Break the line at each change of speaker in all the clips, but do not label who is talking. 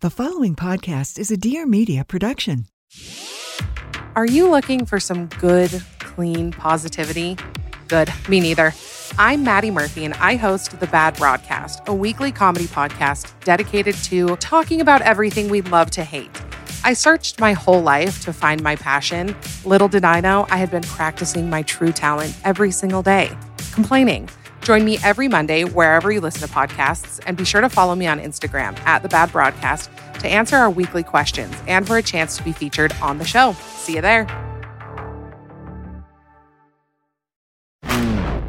The following podcast is a Dear Media production.
Are you looking for some good, clean positivity? Good, me neither. I'm Maddie Murphy, and I host The Bad Broadcast, a weekly comedy podcast dedicated to talking about everything we love to hate. I searched my whole life to find my passion. Little did I know I had been practicing my true talent every single day complaining. Join me every Monday wherever you listen to podcasts, and be sure to follow me on Instagram at The Bad Broadcast to answer our weekly questions and for a chance to be featured on the show. See you there.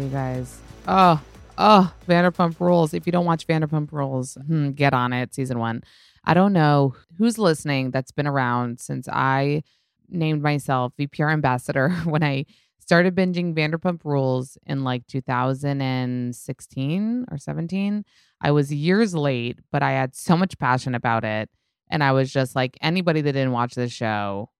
You guys. Oh, oh, Vanderpump Rules. If you don't watch Vanderpump Rules, hmm, get on it. Season one. I don't know who's listening that's been around since I named myself VPR ambassador when I started binging Vanderpump Rules in like 2016 or 17. I was years late, but I had so much passion about it. And I was just like, anybody that didn't watch this show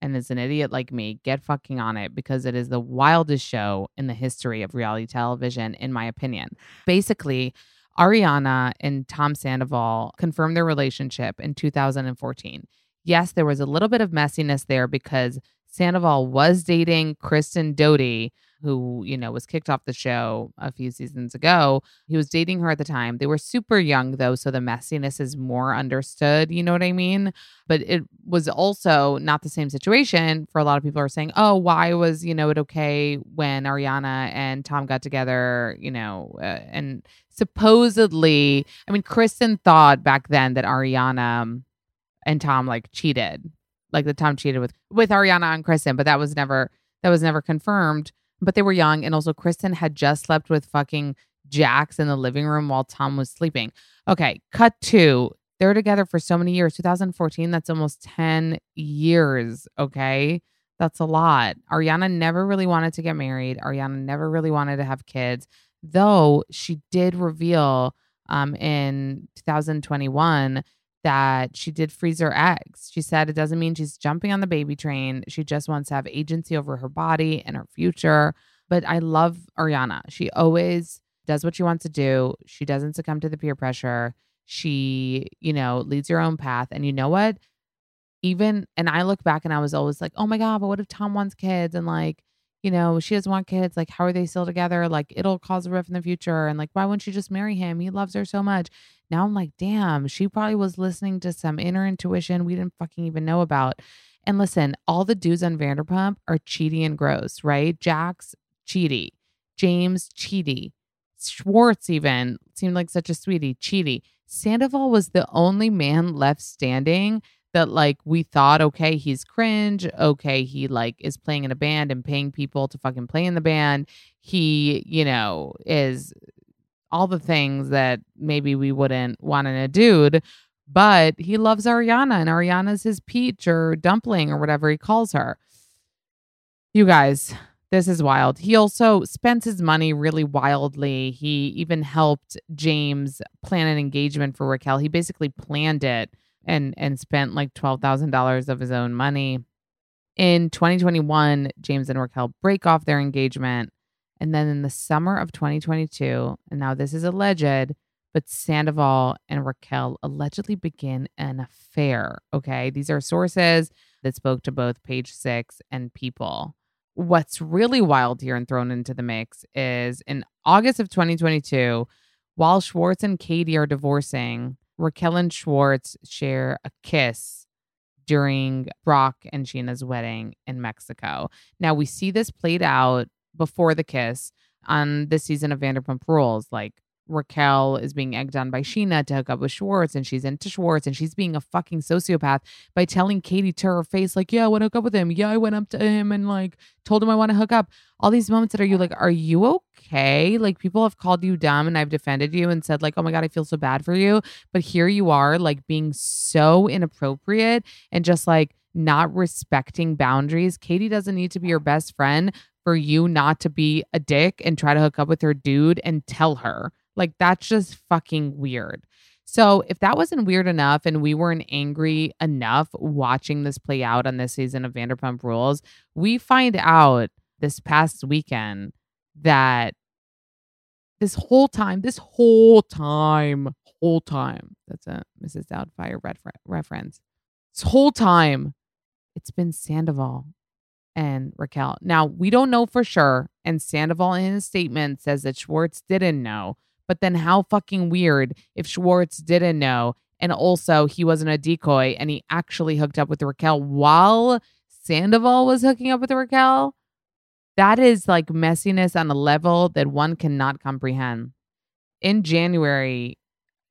and is an idiot like me, get fucking on it because it is the wildest show in the history of reality television, in my opinion. Basically, Ariana and Tom Sandoval confirmed their relationship in 2014. Yes, there was a little bit of messiness there because Sandoval was dating Kristen Doute, who, you know, was kicked off the show a few seasons ago. He was dating her at the time. They were super young, though, so the messiness is more understood. You know what I mean? But it was also not the same situation for a lot of people are saying, oh, why was, you know, it okay when Ariana and Tom got together, you know, uh, and supposedly, I mean, Kristen thought back then that Ariana and Tom like cheated, like that Tom cheated with with Ariana and Kristen, but that was never that was never confirmed. But they were young, and also Kristen had just slept with fucking Jax in the living room while Tom was sleeping. Okay, cut to they're together for so many years. 2014, that's almost 10 years. Okay. That's a lot. Ariana never really wanted to get married. Ariana never really wanted to have kids, though she did reveal um, in 2021 that she did freeze her eggs. She said it doesn't mean she's jumping on the baby train. She just wants to have agency over her body and her future. But I love Ariana. She always does what she wants to do. She doesn't succumb to the peer pressure. She, you know, leads her own path. And you know what? Even, and I look back and I was always like, oh my God, but what if Tom wants kids? And like, you know, she doesn't want kids. Like, how are they still together? Like, it'll cause a rift in the future. And like, why wouldn't she just marry him? He loves her so much. Now I'm like, damn, she probably was listening to some inner intuition we didn't fucking even know about. And listen, all the dudes on Vanderpump are cheaty and gross, right? Jax, cheaty. James, cheaty. Schwartz even seemed like such a sweetie, cheaty. Sandoval was the only man left standing that like we thought okay he's cringe okay he like is playing in a band and paying people to fucking play in the band he you know is all the things that maybe we wouldn't want in a dude but he loves ariana and ariana's his peach or dumpling or whatever he calls her You guys, this is wild. He also spends his money really wildly. He even helped James plan an engagement for Raquel. He basically planned it and and spent like $12,000 of his own money. In 2021, James and Raquel break off their engagement. And then in the summer of 2022, and now this is alleged, but Sandoval and Raquel allegedly begin an affair. Okay. These are sources that spoke to both Page Six and People. What's really wild here and thrown into the mix is in August of 2022, while Schwartz and Katie are divorcing, Raquel and Schwartz share a kiss during Brock and Scheana's wedding in Mexico. Now we see this played out before the kiss on this season of Vanderpump Rules. Like Raquel is being egged on by Scheana to hook up with Schwartz, and she's into Schwartz, and she's being a fucking sociopath by telling Katie to her face, like, "Yeah, I want to hook up with him. Yeah, I went up to him and like told him I want to hook up." All these moments that are you like, "Are you okay?" Like people have called you dumb, and I've defended you and said, like, "Oh my god, I feel so bad for you," but here you are, like being so inappropriate and just like not respecting boundaries. Katie doesn't need to be your best friend for you not to be a dick and try to hook up with her dude and tell her. Like that's just fucking weird. So if that wasn't weird enough and we weren't angry enough watching this play out on this season of Vanderpump Rules, we find out this past weekend that this whole time, this whole time, whole time, that's a Mrs. Doubtfire reference. This whole time, it's been Sandoval and Raquel. Now, we don't know for sure, and Sandoval in his statement says that Schwartz didn't know. But then how fucking weird if Schwartz didn't know and also he wasn't a decoy and he actually hooked up with Raquel while Sandoval was hooking up with Raquel? That is like messiness on a level that one cannot comprehend. In January,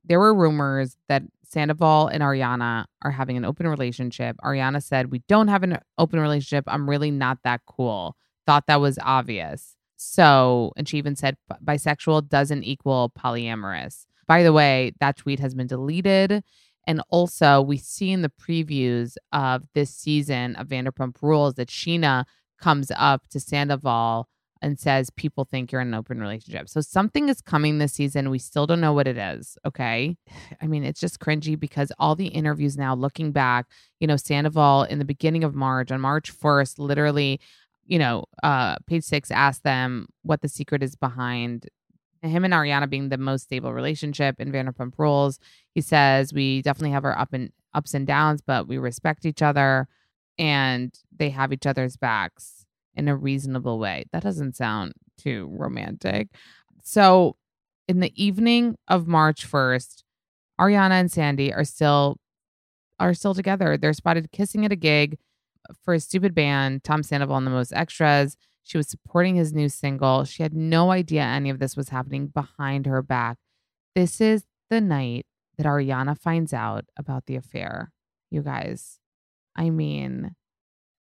there were rumors that Sandoval and Ariana are having an open relationship. Ariana said, We don't have an open relationship. I'm really not that cool. Thought that was obvious. So, and she even said bisexual doesn't equal polyamorous. By the way, that tweet has been deleted. And also, we see in the previews of this season of Vanderpump Rules that Scheana comes up to Sandoval and says, People think you're in an open relationship. So something is coming this season. We still don't know what it is. Okay. I mean, it's just cringy because all the interviews now, looking back, you know, Sandoval in the beginning of March, on March 1st, literally you know, uh, page six asked them what the secret is behind him and Ariana being the most stable relationship in Vanderpump Rules. He says we definitely have our up and ups and downs, but we respect each other and they have each other's backs in a reasonable way. That doesn't sound too romantic. So, in the evening of March 1st, Ariana and Sandy are still are still together. They're spotted kissing at a gig for a stupid band, Tom Sandoval and the Most Extras. She was supporting his new single. She had no idea any of this was happening behind her back. This is the night that Ariana finds out about the affair. You guys, I mean,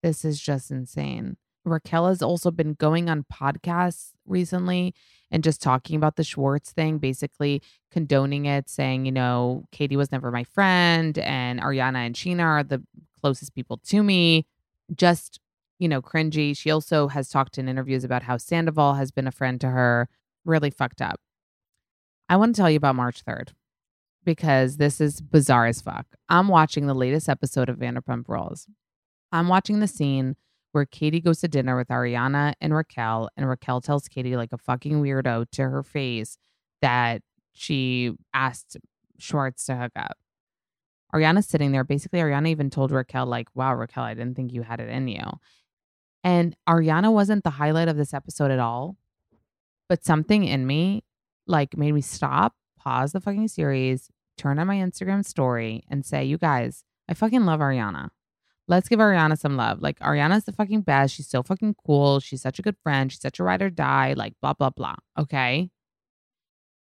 this is just insane. Raquel has also been going on podcasts recently and just talking about the Schwartz thing, basically condoning it, saying, you know, Katie was never my friend and Ariana and Scheana are the closest people to me. Just, you know, cringy. She also has talked in interviews about how Sandoval has been a friend to her. Really fucked up. I want to tell you about March 3rd because this is bizarre as fuck. I'm watching the latest episode of Vanderpump Rules. I'm watching the scene where Katie goes to dinner with Ariana and Raquel, and Raquel tells Katie, like a fucking weirdo, to her face that she asked Schwartz to hook up. Ariana's sitting there. Basically, Ariana even told Raquel, like, wow, Raquel, I didn't think you had it in you. And Ariana wasn't the highlight of this episode at all. But something in me, like, made me stop, pause the fucking series, turn on my Instagram story, and say, you guys, I fucking love Ariana. Let's give Ariana some love. Like, Ariana's the fucking best. She's so fucking cool. She's such a good friend. She's such a ride or die. Like, blah, blah, blah. Okay.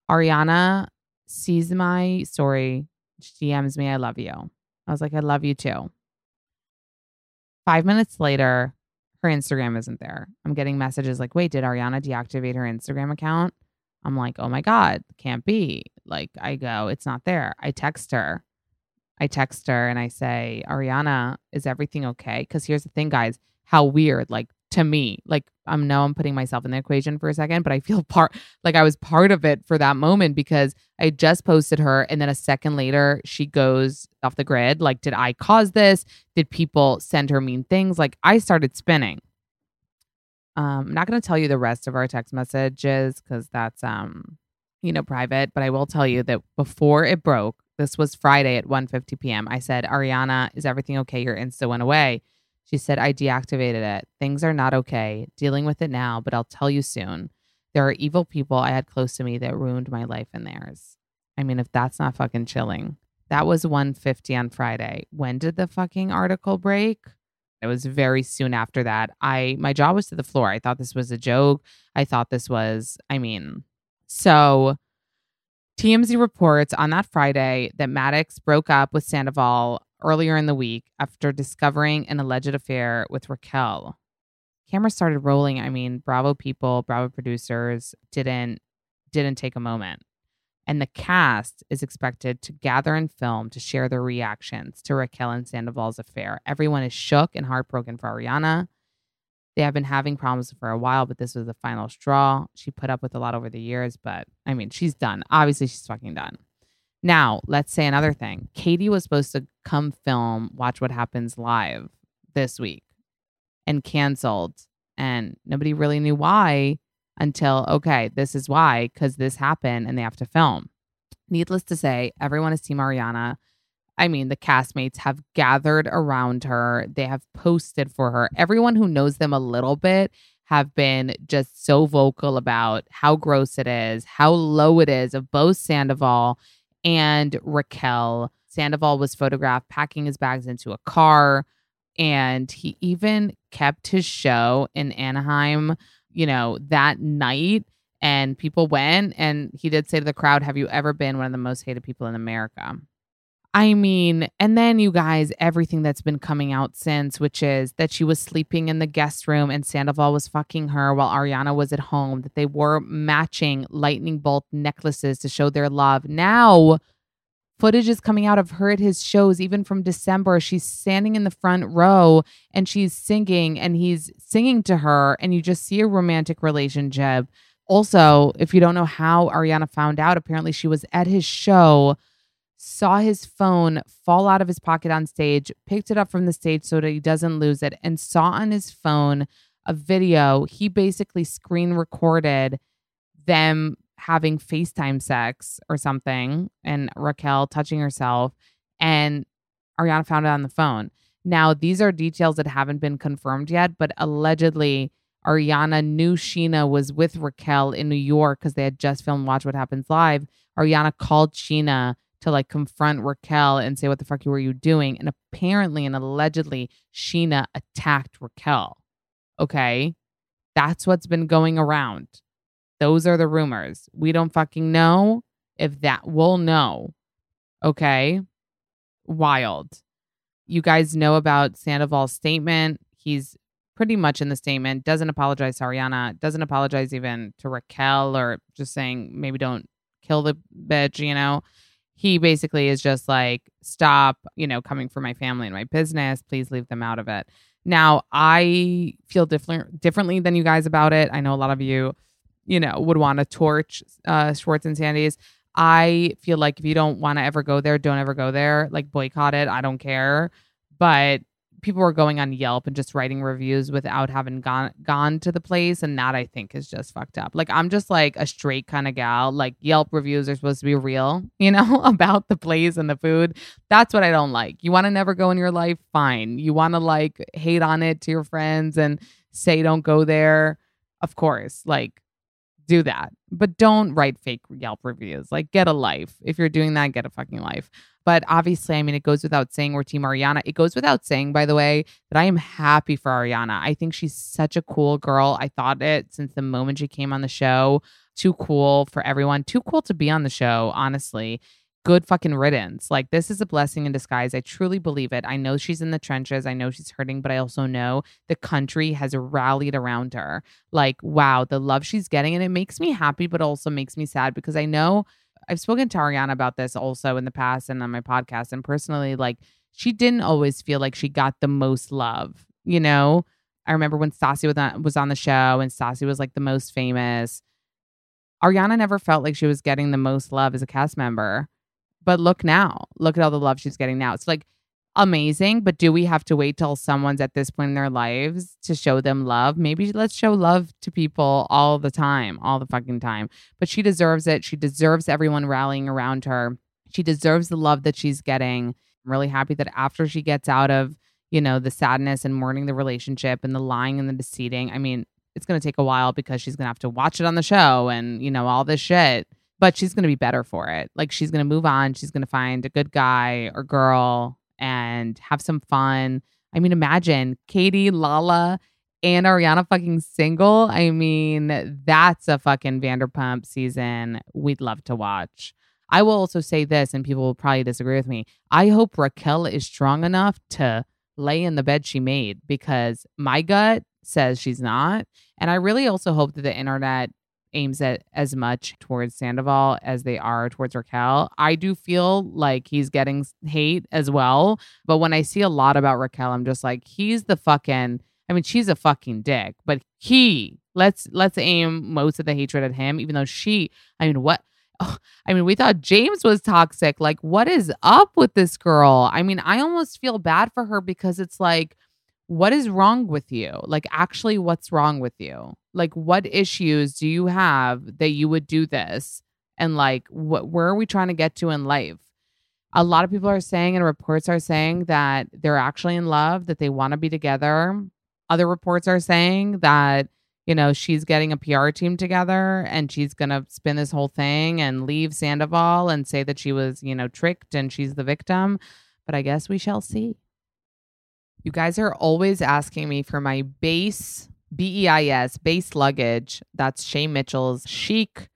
Ariana sees my story, She DMs me, I love you. I was like, I love you too. Five minutes later, her Instagram isn't there. I'm getting messages like, wait, did Ariana deactivate her Instagram account? I'm like, oh my God, can't be. Like, I go, it's not there. I text her. I text her and I say, Ariana, is everything okay? Because here's the thing, guys, how weird. Like, to me. Like I'm now I'm putting myself in the equation for a second, but I feel part like I was part of it for that moment because I just posted her and then a second later she goes off the grid. Like, did I cause this? Did people send her mean things? Like I started spinning. Um, I'm not gonna tell you the rest of our text messages because that's um, you know, private, but I will tell you that before it broke, this was Friday at 1:50 p.m. I said, Ariana, is everything okay? Your Insta went away. She said, I deactivated it. Things are not okay. Dealing with it now, but I'll tell you soon. There are evil people I had close to me that ruined my life and theirs. I mean, if that's not fucking chilling. That was 150 on Friday. When did the fucking article break? It was very soon after that. I my jaw was to the floor. I thought this was a joke. I thought this was, I mean, so TMZ reports on that Friday that Madix broke up with Sandoval earlier in the week after discovering an alleged affair with Raquel. Camera started rolling. I mean, Bravo people, Bravo producers didn't didn't take a moment. And the cast is expected to gather and film to share their reactions to Raquel and Sandoval's affair. Everyone is shook and heartbroken for Ariana. They have been having problems for a while, but this was the final straw. She put up with a lot over the years, but I mean, she's done. Obviously, she's fucking done. Now, let's say another thing. Katie was supposed to come film Watch What Happens live this week and canceled. And nobody really knew why until, okay, this is why, because this happened and they have to film. Needless to say, everyone is Team Ariana. I mean, the castmates have gathered around her, they have posted for her. Everyone who knows them a little bit have been just so vocal about how gross it is, how low it is of both Sandoval and Raquel. Sandoval was photographed packing his bags into a car. And he even kept his show in Anaheim, you know, that night. And people went, and he did say to the crowd, Have you ever been one of the most hated people in America? I mean, and then you guys, everything that's been coming out since, which is that she was sleeping in the guest room and Sandoval was fucking her while Ariana was at home, that they wore matching lightning bolt necklaces to show their love. Now, footage is coming out of her at his shows, even from December. She's standing in the front row and she's singing, and he's singing to her, and you just see a romantic relationship. Also, if you don't know how Ariana found out, apparently she was at his show saw his phone fall out of his pocket on stage, picked it up from the stage so that he doesn't lose it, and saw on his phone a video. He basically screen recorded them having FaceTime sex or something and Raquel touching herself. And Ariana found it on the phone. Now, these are details that haven't been confirmed yet, but allegedly, Ariana knew Scheana was with Raquel in New York because they had just filmed Watch What Happens Live. Ariana called Scheana to like confront Raquel and say, What the fuck were you doing? And apparently and allegedly, Scheana attacked Raquel. Okay. That's what's been going around. Those are the rumors. We don't fucking know if that we'll know. Okay. Wild. You guys know about Sandoval's statement. He's pretty much in the statement, doesn't apologize to Ariana, doesn't apologize even to Raquel or just saying maybe don't kill the bitch, you know he basically is just like, stop, you know, coming for my family and my business. Please leave them out of it. Now, I feel different differently than you guys about it. I know a lot of you, you know, would want to torch uh, Schwartz and Sandy's. I feel like if you don't want to ever go there, don't ever go there. Like boycott it. I don't care. But people were going on Yelp and just writing reviews without having gone gone to the place, and that I think is just fucked up. Like I'm just like a straight kind of gal. Like Yelp reviews are supposed to be real, you know, about the place and the food. That's what I don't like. You want to never go in your life, fine. You want to like hate on it to your friends and say don't go there, of course. Like do that. But don't write fake Yelp reviews. Like, get a life. If you're doing that, get a fucking life. But obviously, I mean, it goes without saying we're Team Ariana. It goes without saying, by the way, that I am happy for Ariana. I think she's such a cool girl. I thought it since the moment she came on the show. Too cool for everyone. Too cool to be on the show, honestly good fucking riddance. Like this is a blessing in disguise. I truly believe it. I know she's in the trenches. I know she's hurting, but I also know the country has rallied around her. Like, wow, the love she's getting. And it makes me happy, but also makes me sad because I know I've spoken to Ariana about this also in the past and on my podcast. And personally, like she didn't always feel like she got the most love, you know? I remember when Stassi was on, was on the show and Stassi was like the most famous. Ariana never felt like she was getting the most love as a cast member. But look now. Look at all the love she's getting now. It's like amazing, but do we have to wait till someone's at this point in their lives to show them love? Maybe let's show love to people all the time, all the fucking time. But she deserves it. She deserves everyone rallying around her. She deserves the love that she's getting. I'm really happy that after she gets out of, you know, the sadness and mourning the relationship and the lying and the deceiving, I mean, it's going to take a while because she's going to have to watch it on the show and, you know, all this shit. But she's going to be better for it. Like she's going to move on. She's going to find a good guy or girl and have some fun. I mean, imagine Katie, Lala, and Ariana fucking single. I mean, that's a fucking Vanderpump season we'd love to watch. I will also say this, and people will probably disagree with me. I hope Raquel is strong enough to lay in the bed she made because my gut says she's not. And I really also hope that the internet aims at as much towards Sandoval as they are towards Raquel. I do feel like he's getting hate as well. But when I see a lot about Raquel, I'm just like, he's the fucking I mean, she's a fucking dick, but he let's let's aim most of the hatred at him, even though she, I mean, what oh, I mean, we thought James was toxic. Like, what is up with this girl? I mean, I almost feel bad for her because it's like, what is wrong with you? Like, actually, what's wrong with you? Like, what issues do you have that you would do this? And like, what, where are we trying to get to in life? A lot of people are saying, and reports are saying that they're actually in love, that they want to be together. Other reports are saying that, you know, she's getting a PR team together and she's going to spin this whole thing and leave Sandoval and say that she was, you know, tricked and she's the victim. But I guess we shall see. You guys are always asking me for my base B E I S base luggage. That's Shay Mitchell's chic,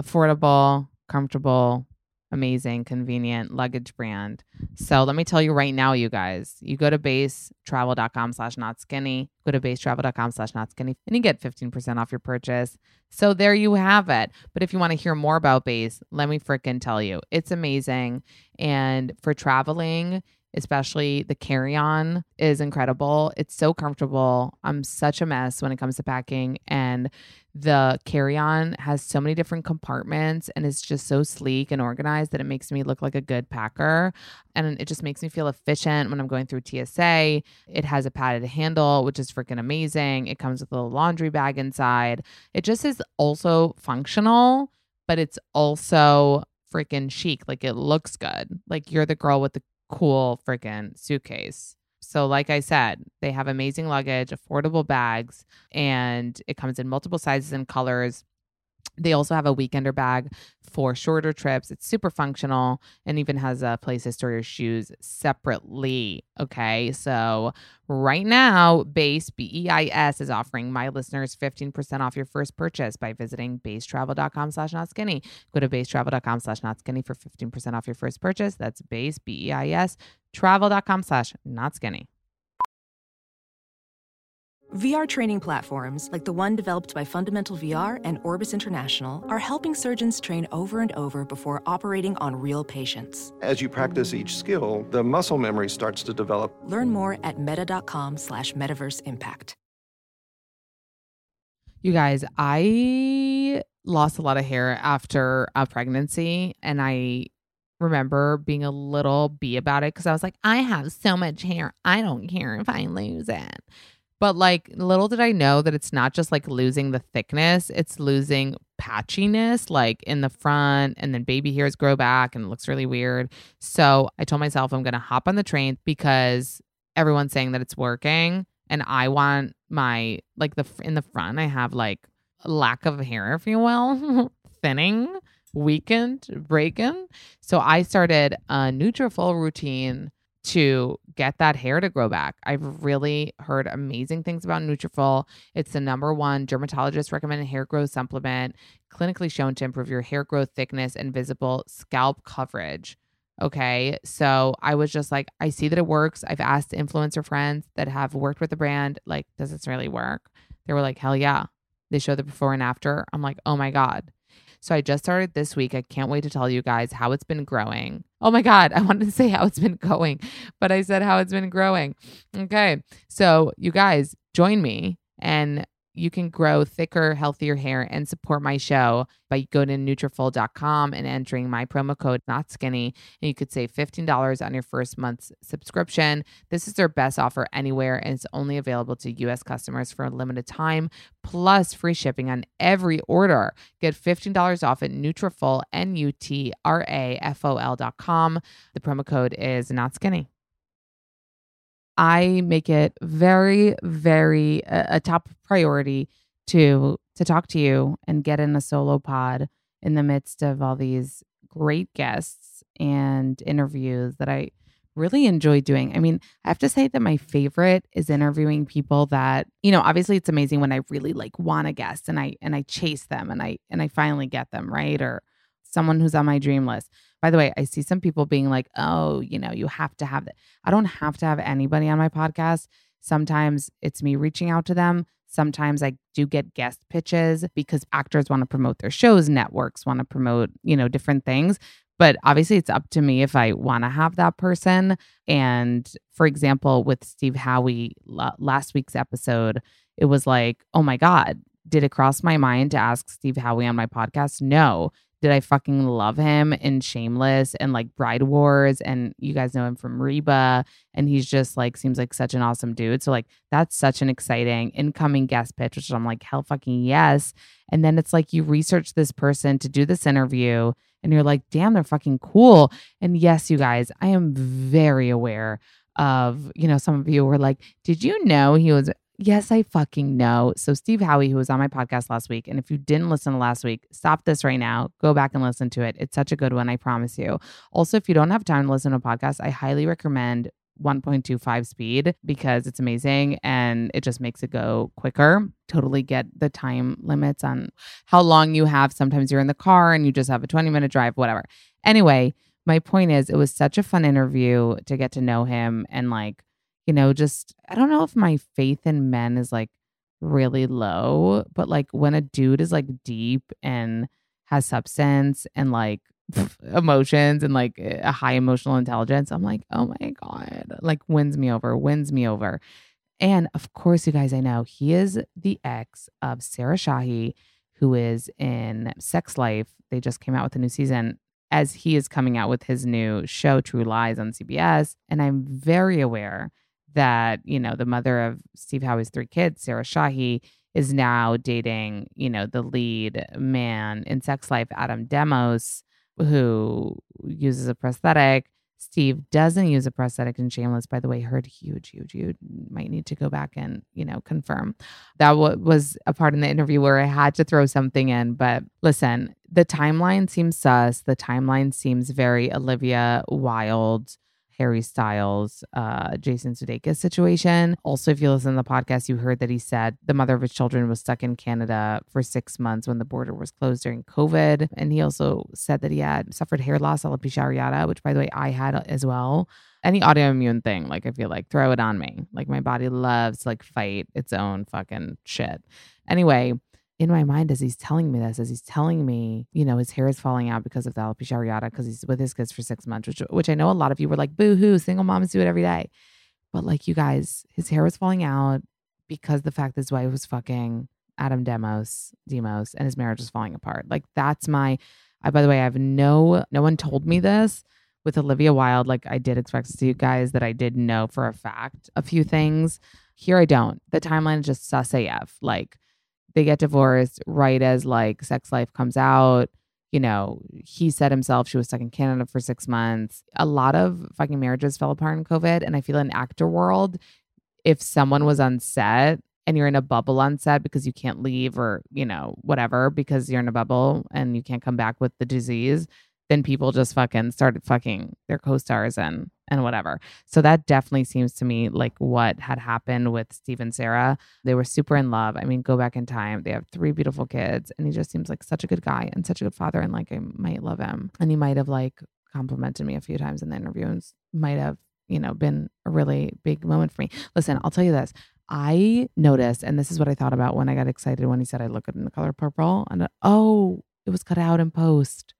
affordable, comfortable, amazing, convenient luggage brand. So let me tell you right now, you guys, you go to beistravel.com slash not skinny, go to beistravel.com slash not skinny, and you get 15% off your purchase. So there you have it. But if you want to hear more about Béis, let me freaking tell you, it's amazing. And for traveling, especially the carry on is incredible. It's so comfortable. I'm such a mess when it comes to packing. And the carry on has so many different compartments and it's just so sleek and organized that it makes me look like a good packer. And it just makes me feel efficient when I'm going through TSA. It has a padded handle, which is freaking amazing. It comes with a laundry bag inside. It just is also functional, but it's also freaking chic. Like it looks good. Like you're the girl with the cool freaking suitcase. So, like I said, they have amazing luggage, affordable bags, and it comes in multiple sizes and colors. They also have a weekender bag for shorter trips. It's super functional and even has a place to store your shoes separately. Okay. So right now, Béis B E I S is offering my listeners 15% off your first purchase by visiting beistravel.com slash not skinny. Go to beistravel.com slash not skinny for 15% off your first purchase. That's base B E I S travel.com slash not skinny.
VR training platforms, like the one developed by Fundamental VR and Orbis International, are helping surgeons train over and over before operating on real patients.
As you practice each skill, the muscle memory starts to develop.
Learn more at meta.com slash metaverse impact.
You guys, I lost a lot of hair after a pregnancy and I remember being a little bee about it because I was like, I have so much hair. I don't care if I lose it. But like, little did I know that it's not just like losing the thickness, it's losing patchiness, like in the front, and then baby hairs grow back and it looks really weird. So I told myself I'm going to hop on the train because everyone's saying that it's working. And I want my, like, the in the front, I have like lack of hair, if you will, thinning, weakened, breaking. So I started a Nutrafol routine to get that hair to grow back. I've really heard amazing things about Nutrafol. It's the number one dermatologist recommended hair growth supplement, clinically shown to improve your hair growth, thickness, and visible scalp coverage. Okay, so I was just like, I see that it works. I've asked influencer friends that have worked with the brand, like, does this really work? They were like, hell yeah. They show the before and after. I'm like, oh my God. So I just started this week. I can't wait to tell you guys how it's been growing. Oh my God, I wanted to say how it's been going, but I said how it's been growing. Okay. So you guys join me and you can grow thicker, healthier hair and support my show by going to Nutrafol.com and entering my promo code not skinny. And you could save $15 on your first month's subscription. This is their best offer anywhere, and it's only available to US customers for a limited time, plus free shipping on every order. Get $15 off at Nutrafol, N-U-T-R-A-F-O-L.com. The promo code is not skinny. I make it very, very a, top priority to to talk to you and get in a solo pod in the midst of all these great guests and interviews that I really enjoy doing. I mean, I have to say that my favorite is interviewing people that, you know, obviously it's amazing when I really like want a guest and I and I chase them and I and I finally get them, right? Or someone who's on my dream list. By the way, I see some people being like, oh, you know, you have to have that. I don't have to have anybody on my podcast. Sometimes it's me reaching out to them. Sometimes I do get guest pitches because actors want to promote their shows, networks want to promote, you know, different things. But obviously, it's up to me if I want to have that person. And for example, with Steve Howey, last week's episode, it was like, oh my God, did it cross my mind to ask Steve Howey on my podcast? No did I fucking love him in Shameless and like Bride Wars? And you guys know him from Reba. And he's just like, seems like such an awesome dude. So, like, that's such an exciting incoming guest pitch, which I'm like, hell fucking yes. And then it's like you research this person to do this interview and you're like, damn, they're fucking cool. And yes, you guys, I am very aware of, you know, some of you were like, did you know he was Yes, I fucking know. So, Steve Howey, who was on my podcast last week, and if you didn't listen to last week, stop this right now. Go back and listen to it. It's such a good one, I promise you. Also, if you don't have time to listen to a podcast, I highly recommend 1.25 speed because it's amazing and it just makes it go quicker. Totally get the time limits on how long you have. Sometimes you're in the car and you just have a 20 minute drive, whatever. Anyway, my point is, it was such a fun interview to get to know him and like, you know, just I don't know if my faith in men is like really low, but like when a dude is like deep and has substance and like emotions and like eh, a high emotional intelligence, I'm like, oh my God, like wins me over, wins me over. And of course, you guys, I know he is the ex of Sarah Shahi, who is in Sex Life. They just came out with a new season as he is coming out with his new show, True Lies, on CBS. And I'm very aware that, you know, the mother of Steve Howey's three kids, Sarah Shahi, is now dating, you know, the lead man in Sex Life, Adam Demos, who uses a prosthetic. Steve doesn't use a prosthetic in Shameless, by the way, heard huge, huge, huge. Might need to go back and, you know, confirm. That w- was a part in the interview where I had to throw something in. But listen, the timeline seems sus. The timeline seems very Olivia Wilde Harry Styles, uh, Jason Sudeikis situation. Also, if you listen to the podcast, you heard that he said the mother of his children was stuck in Canada for six months when the border was closed during COVID. And he also said that he had suffered hair loss, alopecia areata, which, by the way, I had as well. Any autoimmune thing, like I feel like throw it on me. Like my body loves like fight its own fucking shit. Anyway, in my mind as he's telling me this, as he's telling me, you know, his hair is falling out because of the alopecia areata because he's with his kids for six months, which which I know a lot of you were like, boo hoo, single moms do it every day. But like you guys, his hair was falling out because the fact that his wife was fucking Adam Demos, Demos, and his marriage was falling apart. Like that's my I by the way, I have no no one told me this with Olivia Wilde. Like I did expect to see you guys that I did know for a fact a few things. Here I don't. The timeline is just sus AF. Like they get divorced right as like sex life comes out. You know he said himself she was stuck in canada for six months. A lot of fucking marriages fell apart in covid and i feel in actor world if someone was on set and you're in a bubble on set because you can't leave or you know whatever because you're in a bubble and you can't come back with the disease then people just fucking started fucking their co-stars and and whatever. So that definitely seems to me like what had happened with Steve and Sarah. They were super in love. I mean, go back in time. They have three beautiful kids and he just seems like such a good guy and such a good father and like I might love him. And he might have like complimented me a few times in the interview and might have, you know, been a really big moment for me. Listen, I'll tell you this. I noticed, and this is what I thought about when I got excited when he said I look good in the color purple. And oh, it was cut out in post.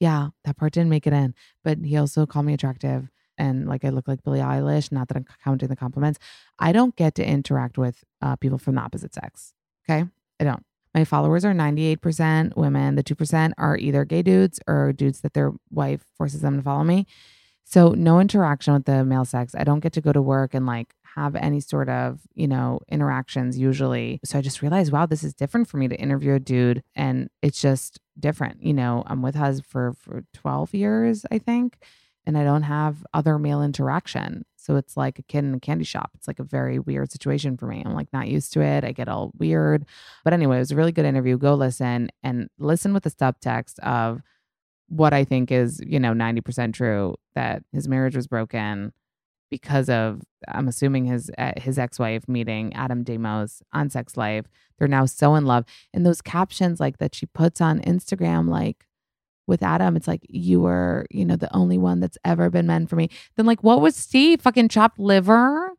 Yeah, that part didn't make it in. But he also called me attractive and like I look like Billie Eilish. Not that I'm counting the compliments. I don't get to interact with uh, people from the opposite sex. Okay, I don't. My followers are 98% women. The 2% are either gay dudes or dudes that their wife forces them to follow me. So, no interaction with the male sex. I don't get to go to work and like have any sort of, you know, interactions usually. So I just realized, wow, this is different for me to interview a dude and it's just different. You know, I'm with Huz for for 12 years, I think, and I don't have other male interaction. So it's like a kid in a candy shop. It's like a very weird situation for me. I'm like not used to it. I get all weird. But anyway, it was a really good interview. Go listen and listen with the subtext of what I think is, you know, 90% true that his marriage was broken because of I'm assuming his uh, his ex-wife meeting Adam Demos on Sex Life. They're now so in love. And those captions like that she puts on Instagram like with Adam, it's like you were, you know, the only one that's ever been meant for me. Then like what was Steve? Fucking chopped liver?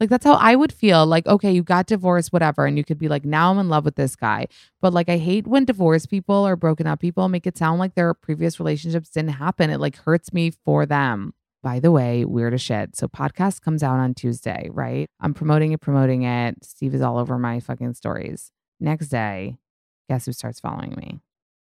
Like that's how I would feel. Like, okay, you got divorced, whatever. And you could be like, now I'm in love with this guy. But like I hate when divorced people or broken up people make it sound like their previous relationships didn't happen. It like hurts me for them. By the way, weird as shit. So podcast comes out on Tuesday, right? I'm promoting it, promoting it. Steve is all over my fucking stories. Next day, guess who starts following me?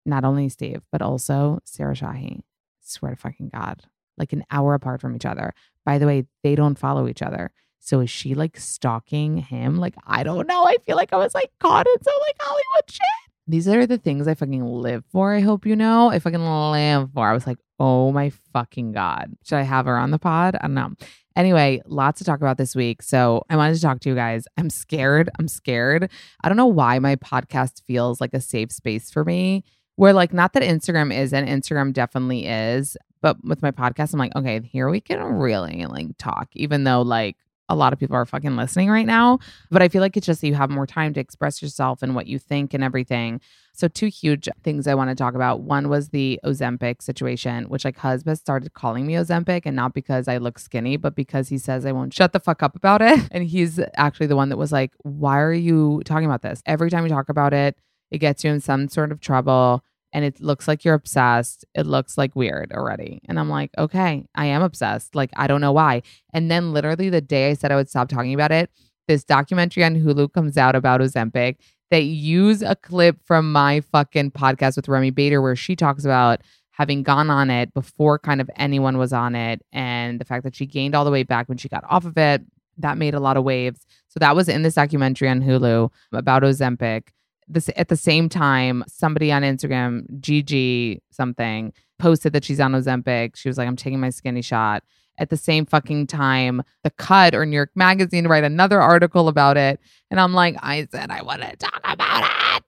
Not only Steve, but also Sarah Shahi. Swear to fucking God. Like an hour apart from each other. By the way, they don't follow each other. So is she like stalking him? Like, I don't know. I feel like I was like caught in some like Hollywood shit. These are the things I fucking live for. I hope you know. I fucking live for. I was like, oh my fucking God. Should I have her on the pod? I don't know. Anyway, lots to talk about this week. So I wanted to talk to you guys. I'm scared. I'm scared. I don't know why my podcast feels like a safe space for me. Where, like, not that Instagram isn't, Instagram definitely is. But with my podcast, I'm like, okay, here we can really like talk, even though, like, a lot of people are fucking listening right now. But I feel like it's just that you have more time to express yourself and what you think and everything. So, two huge things I want to talk about. One was the Ozempic situation, which like husband started calling me Ozempic, and not because I look skinny, but because he says I won't shut the fuck up about it. And he's actually the one that was like, Why are you talking about this? Every time you talk about it, it gets you in some sort of trouble and it looks like you're obsessed. It looks like weird already. And I'm like, okay, I am obsessed. Like, I don't know why. And then literally the day I said I would stop talking about it, this documentary on Hulu comes out about Ozempic. They use a clip from my fucking podcast with Remy Bader where she talks about having gone on it before kind of anyone was on it and the fact that she gained all the way back when she got off of it. That made a lot of waves. So that was in this documentary on Hulu about Ozempic this at the same time, somebody on Instagram, Gigi something, posted that she's on Ozempic. She was like, I'm taking my skinny shot. At the same fucking time, The Cut or New York Magazine write another article about it. And I'm like, I said I want to talk about it.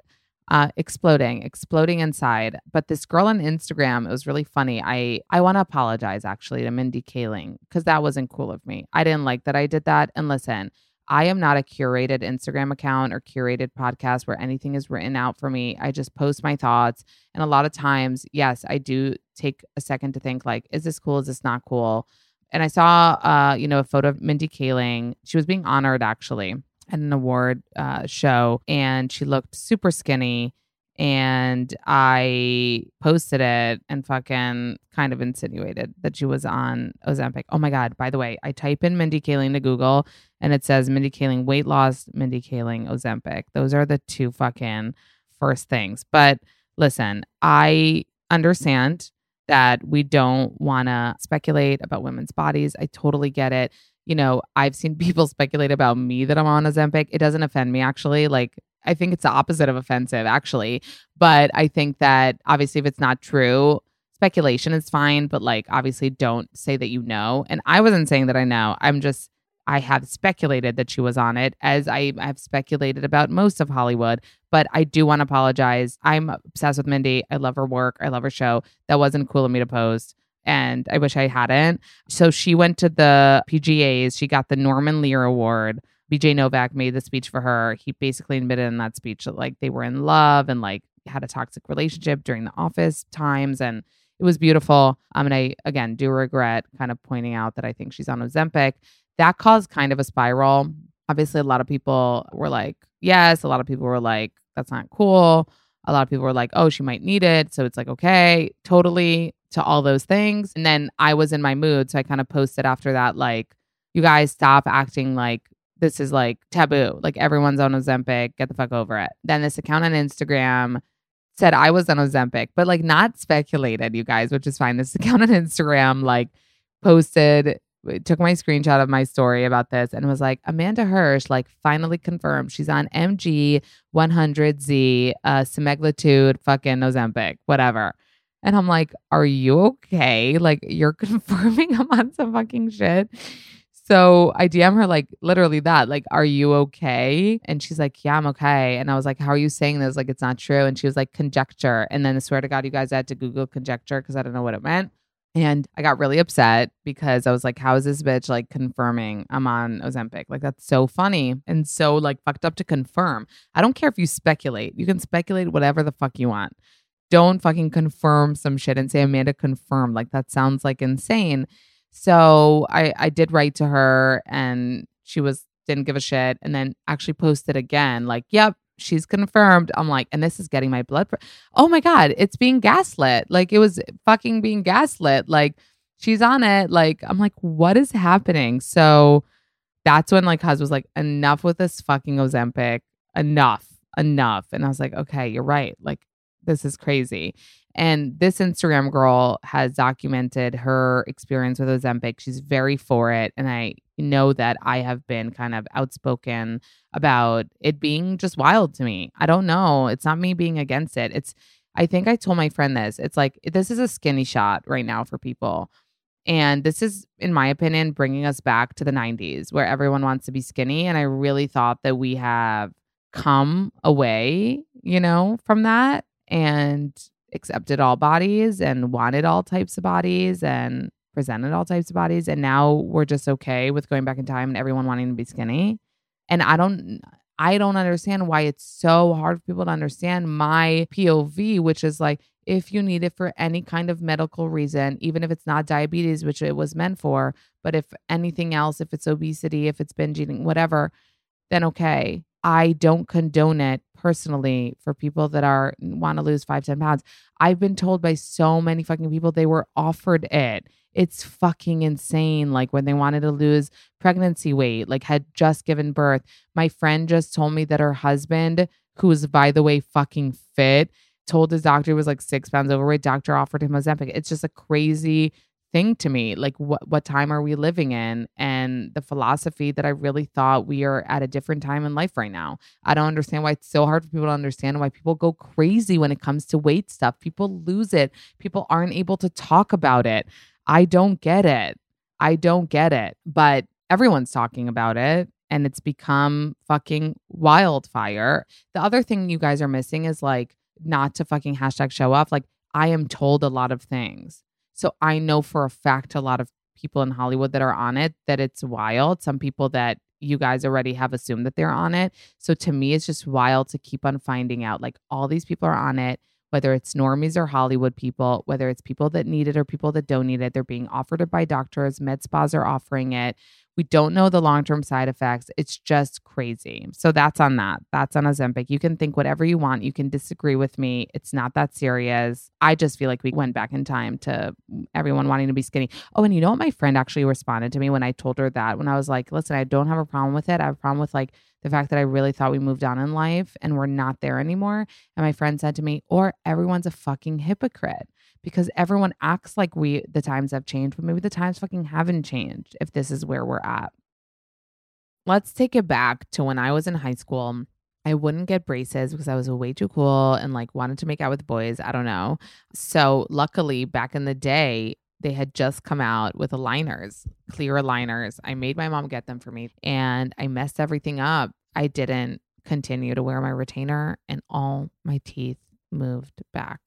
Uh, exploding, exploding inside. But this girl on Instagram, it was really funny. I I want to apologize actually to Mindy Kaling because that wasn't cool of me. I didn't like that I did that. And listen, I am not a curated Instagram account or curated podcast where anything is written out for me. I just post my thoughts. And a lot of times, yes, I do take a second to think like, is this cool? Is this not cool? And I saw, uh, you know, a photo of Mindy Kaling. She was being honored actually at an award uh, show, and she looked super skinny and I posted it and fucking kind of insinuated that she was on Ozempic. Oh my God. By the way, I type in Mindy Kaling to Google and it says Mindy Kaling weight loss, Mindy Kaling Ozempic. Those are the two fucking first things. But listen, I understand that we don't want to speculate about women's bodies. I totally get it. You know, I've seen people speculate about me that I'm on Ozempic. It doesn't offend me actually. Like I think it's the opposite of offensive, actually. But I think that obviously, if it's not true, speculation is fine. But like, obviously, don't say that you know. And I wasn't saying that I know. I'm just, I have speculated that she was on it, as I have speculated about most of Hollywood. But I do want to apologize. I'm obsessed with Mindy. I love her work. I love her show. That wasn't cool of me to post and I wish I hadn't. So she went to the PGAs. She got the Norman Lear Award BJ Novak made the speech for her. He basically admitted in that speech that like they were in love and like had a toxic relationship during the office times and it was beautiful. Um, and I again do regret kind of pointing out that I think she's on Ozempic. That caused kind of a spiral. Obviously, a lot of people were like, yes. A lot of people were like, that's not cool. A lot of people were like, oh, she might need it. So it's like, okay, totally to all those things. And then I was in my mood. So I kind of posted after that, like, you guys stop acting like this is like taboo. Like everyone's on Ozempic. Get the fuck over it. Then this account on Instagram said I was on Ozempic, but like not speculated, you guys, which is fine. This account on Instagram like posted took my screenshot of my story about this and was like Amanda Hirsch like finally confirmed she's on MG 100Z uh semaglutide fucking Ozempic whatever and I'm like are you okay like you're confirming I'm on some fucking shit so I DM her like literally that, like, are you okay? And she's like, yeah, I'm okay. And I was like, how are you saying this? Like, it's not true. And she was like, conjecture. And then I swear to God, you guys had to Google conjecture because I don't know what it meant. And I got really upset because I was like, how is this bitch like confirming I'm on Ozempic? Like, that's so funny and so like fucked up to confirm. I don't care if you speculate, you can speculate whatever the fuck you want. Don't fucking confirm some shit and say Amanda confirmed. Like, that sounds like insane. So I I did write to her and she was didn't give a shit and then actually posted again like, "Yep, she's confirmed." I'm like, and this is getting my blood pr- Oh my god, it's being gaslit. Like it was fucking being gaslit. Like she's on it. Like I'm like, "What is happening?" So that's when like Huz was like, "Enough with this fucking Ozempic. Enough. Enough." And I was like, "Okay, you're right. Like this is crazy." And this Instagram girl has documented her experience with Ozempic. She's very for it. And I know that I have been kind of outspoken about it being just wild to me. I don't know. It's not me being against it. It's, I think I told my friend this. It's like, this is a skinny shot right now for people. And this is, in my opinion, bringing us back to the 90s where everyone wants to be skinny. And I really thought that we have come away, you know, from that. And accepted all bodies and wanted all types of bodies and presented all types of bodies. And now we're just okay with going back in time and everyone wanting to be skinny. And i don't i don't understand why it's so hard for people to understand my pov which is like if you need it for any kind of medical reason even if it's not diabetes which it was meant for but if anything else if it's obesity if it's binge eating whatever then okay. I don't condone it personally for people that are want to lose five, 10 pounds. I've been told by so many fucking people they were offered it. It's fucking insane. Like when they wanted to lose pregnancy weight, like had just given birth. My friend just told me that her husband, who is by the way fucking fit, told his doctor he was like six pounds overweight. Doctor offered him a Ozempic. It's just a crazy thing to me like what what time are we living in? And the philosophy that i really thought we are at a different time in life right now. I don't understand why it's so hard for people to understand why people go crazy when it comes to weight stuff. People lose it. People aren't able to talk about it. I don't get it. I don't get it. But everyone's talking about it and it's become fucking wildfire. The other thing you guys are missing is like not to fucking hashtag show off. Like i am told a lot of things so I know for a fact a lot of people in Hollywood that are on it that it's wild. Some people that you guys already have assumed that they're on it. So to me, it's just wild to keep on finding out like all these people are on it, whether it's normies or Hollywood people, whether it's people that need it or people that don't need it. They're being offered it by doctors, med spas are offering it. We don't know the long term side effects. It's just crazy. So that's on that. That's on Ozempic. You can think whatever you want. You can disagree with me. It's not that serious. I just feel like we went back in time to everyone wanting to be skinny. Oh, and you know what? My friend actually responded to me when I told her that, when I was like, listen, I don't have a problem with it. I have a problem with like, the fact that I really thought we moved on in life and we're not there anymore. And my friend said to me, or everyone's a fucking hypocrite because everyone acts like we the times have changed, but maybe the times fucking haven't changed if this is where we're at. Let's take it back to when I was in high school. I wouldn't get braces because I was way too cool and like wanted to make out with boys. I don't know. So, luckily, back in the day, they had just come out with aligners, clear aligners. I made my mom get them for me and I messed everything up. I didn't continue to wear my retainer and all my teeth moved back.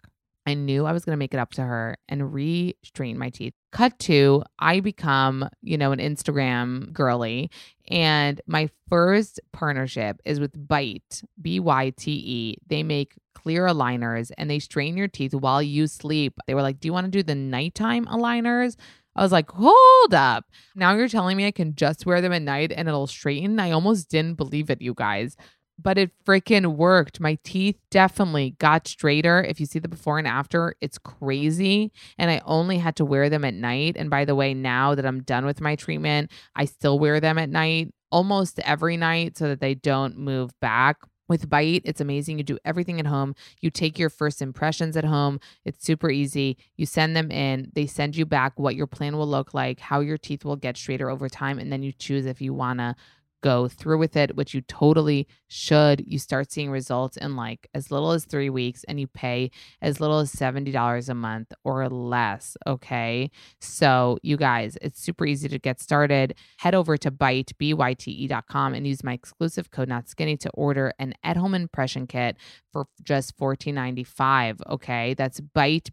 I knew I was going to make it up to her and re straighten my teeth. Cut to, I become, you know, an Instagram girly. And my first partnership is with Byte, B Y T E. They make clear aligners and they straighten your teeth while you sleep. They were like, Do you want to do the nighttime aligners? I was like, hold up. Now you're telling me I can just wear them at night and it'll straighten. I almost didn't believe it, you guys. But it freaking worked. My teeth definitely got straighter. If you see the before and after, it's crazy. And I only had to wear them at night. And by the way, now that I'm done with my treatment, I still wear them at night almost every night so that they don't move back. With Byte, it's amazing. You do everything at home. You take your first impressions at home. It's super easy. You send them in. They send you back what your plan will look like, how your teeth will get straighter over time, and then you choose if you want to go through with it, which you totally should. You start seeing results in like as little as three weeks and you pay as little as $70 a month or less. Okay. So, you guys, it's super easy to get started. Head over to Byte, and use my exclusive code Not Skinny to order an at home impression kit for just $14.95. Okay. That's Byte.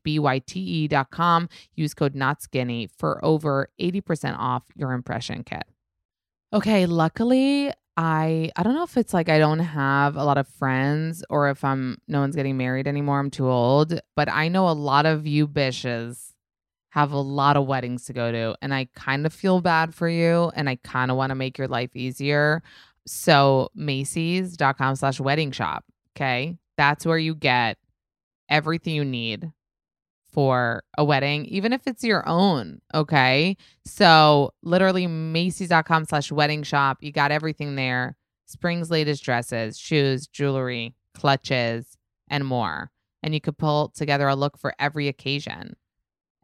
Use code Not Skinny for over 80% off your impression kit. Okay, luckily I I don't know if it's like I don't have a lot of friends or if I'm no one's getting married anymore. I'm too old, but I know a lot of you bitches have a lot of weddings to go to and I kind of feel bad for you and I kind of want to make your life easier. So Macy's.com slash wedding shop. Okay. That's where you get everything you need for a wedding, even if it's your own. Okay. So literally Macy's.com slash wedding shop. You got everything there. Spring's latest dresses, shoes, jewelry, clutches, and more. And you could pull together a look for every occasion.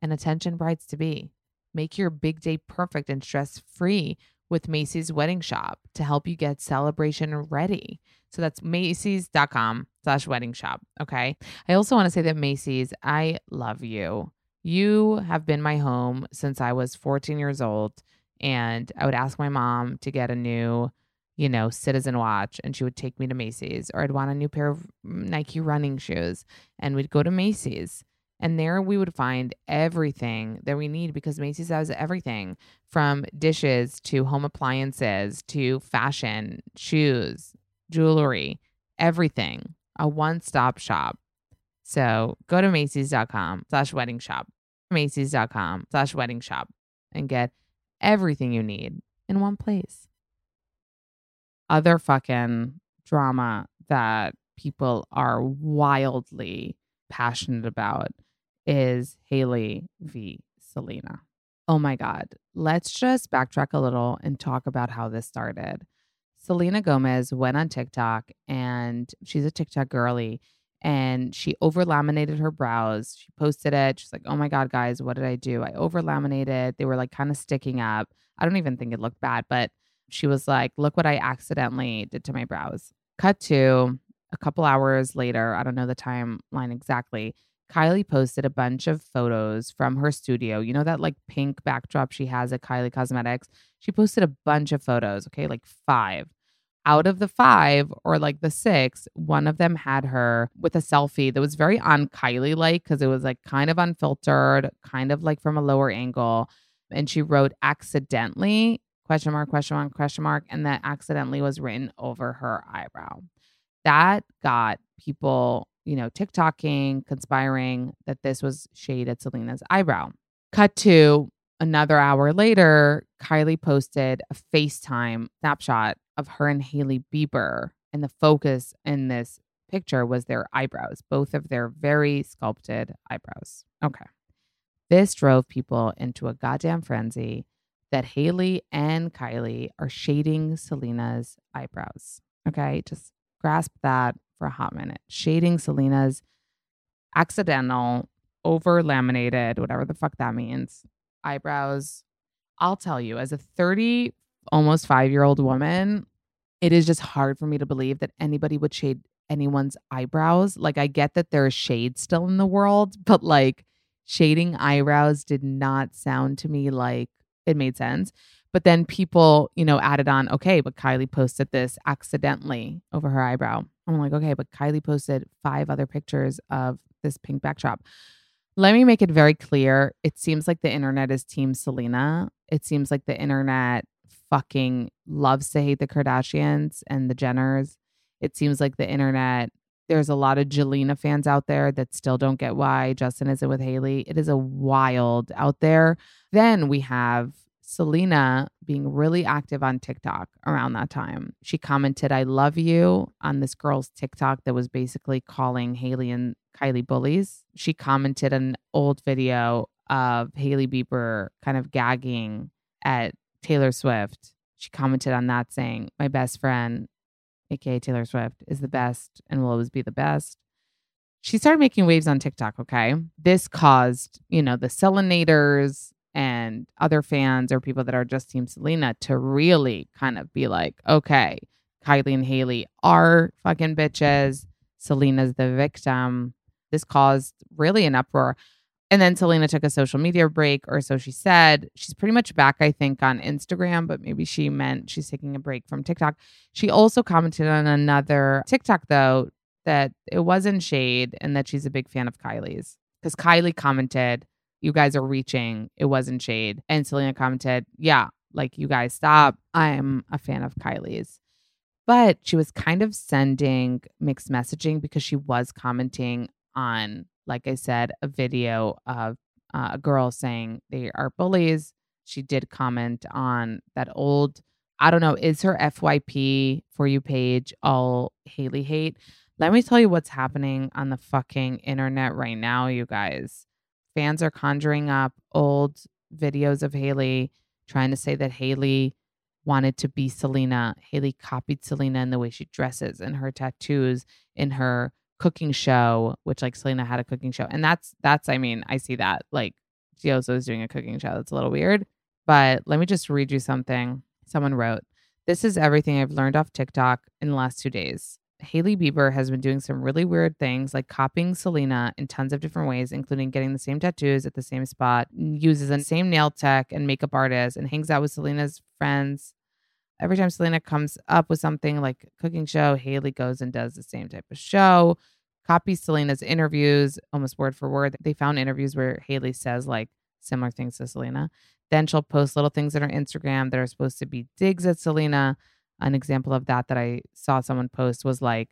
And attention brides to be. Make your big day perfect and stress free with Macy's Wedding Shop to help you get celebration ready. So that's Macy's.com slash wedding shop. Okay. I also want to say that Macy's, I love you. You have been my home since I was 14 years old. And I would ask my mom to get a new, you know, citizen watch and she would take me to Macy's, or I'd want a new pair of Nike running shoes and we'd go to Macy's. And there we would find everything that we need because Macy's has everything from dishes to home appliances to fashion, shoes, jewelry, everything. A one-stop shop. So go to Macy's.com slash wedding shop. Macy's.com slash wedding shop and get everything you need in one place. Other fucking drama that people are wildly passionate about is Hailey v. Selena. Oh my God. Let's just backtrack a little and talk about how this started. Selena Gomez went on TikTok and she's a TikTok girly and she over laminated her brows. She posted it. She's like, oh my God, guys, what did I do? I over laminated. They were like kind of sticking up. I don't even think it looked bad, but she was like, look what I accidentally did to my brows. Cut to a couple hours later. I don't know the timeline exactly. Kylie posted a bunch of photos from her studio. You know that like pink backdrop she has at Kylie Cosmetics? She posted a bunch of photos, okay, like five. Out of the five or like the six, one of them had her with a selfie that was very on Kylie like because it was like kind of unfiltered, kind of like from a lower angle. And she wrote accidentally question mark, question mark, question mark. And that accidentally was written over her eyebrow. That got people you know, TikToking, conspiring that this was shade at Selena's eyebrow. Cut to another hour later, Kylie posted a FaceTime snapshot of her and Hailey Bieber. And the focus in this picture was their eyebrows, both of their very sculpted eyebrows. Okay. This drove people into a goddamn frenzy that Hailey and Kylie are shading Selena's eyebrows. Okay. Just grasp that for a hot minute, shading Selena's accidental, over laminated, whatever the fuck that means, eyebrows. I'll tell you, as a 30, almost five year old woman, it is just hard for me to believe that anybody would shade anyone's eyebrows. Like, I get that there's shade still in the world, but like shading eyebrows did not sound to me like it made sense. But then people, you know, added on, okay, but Kylie posted this accidentally over her eyebrow. I'm like, okay, but Kylie posted five other pictures of this pink backdrop. Let me make it very clear. It seems like the internet is team Selena. It seems like the internet fucking loves to hate the Kardashians and the Jenners. It seems like the internet, there's a lot of Jelena fans out there that still don't get why Justin isn't with Hailey. It is a wild out there. Then we have Selena being really active on TikTok around that time. She commented, I love you on this girl's TikTok that was basically calling Hailey and Kylie bullies. She commented an old video of Hailey Bieber kind of gagging at Taylor Swift. She commented on that saying, My best friend, aka Taylor Swift, is the best and will always be the best. She started making waves on TikTok, okay? This caused, you know, the Selenators and other fans or people that are just Team Selena to really kind of be like, okay, Kylie and Hailey are fucking bitches. Selena's the victim. This caused really an uproar. And then Selena took a social media break, or so she said. She's pretty much back, I think, on Instagram, but maybe she meant she's taking a break from TikTok. She also commented on another TikTok, though, that it wasn't shade and that she's a big fan of Kylie's. Because Kylie commented, You guys are reaching. It wasn't shade. And Selena commented, Yeah, like you guys stop. I'm a fan of Kylie's. But she was kind of sending mixed messaging because she was commenting on like I said, a video of uh, a girl saying they are bullies. She did comment on that old, I don't know, is her FYP for you page all Hailey hate? Let me tell you what's happening on the fucking internet right now, you guys. Fans are conjuring up old videos of Hailey trying to say that Hailey wanted to be Selena. Hailey copied Selena in the way she dresses and her tattoos, in her cooking show, which like Selena had a cooking show. And that's that's I mean, I see that. Like Giozo is doing a cooking show. That's a little weird. But let me just read you something someone wrote. This is everything I've learned off TikTok in the last two days. Hailey Bieber has been doing some really weird things like copying Selena in tons of different ways, including getting the same tattoos at the same spot, uses the same nail tech and makeup artist, and hangs out with Selena's friends every time Selena comes up with something like cooking show, Hailey goes and does the same type of show, copies Selena's interviews almost word for word. They found interviews where Hailey says like similar things to Selena. Then she'll post little things on her Instagram that are supposed to be digs at Selena. An example of that that I saw someone post was like,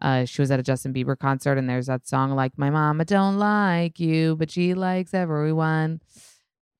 uh, she was at a Justin Bieber concert and there's that song like, My mama don't like you, but she likes everyone.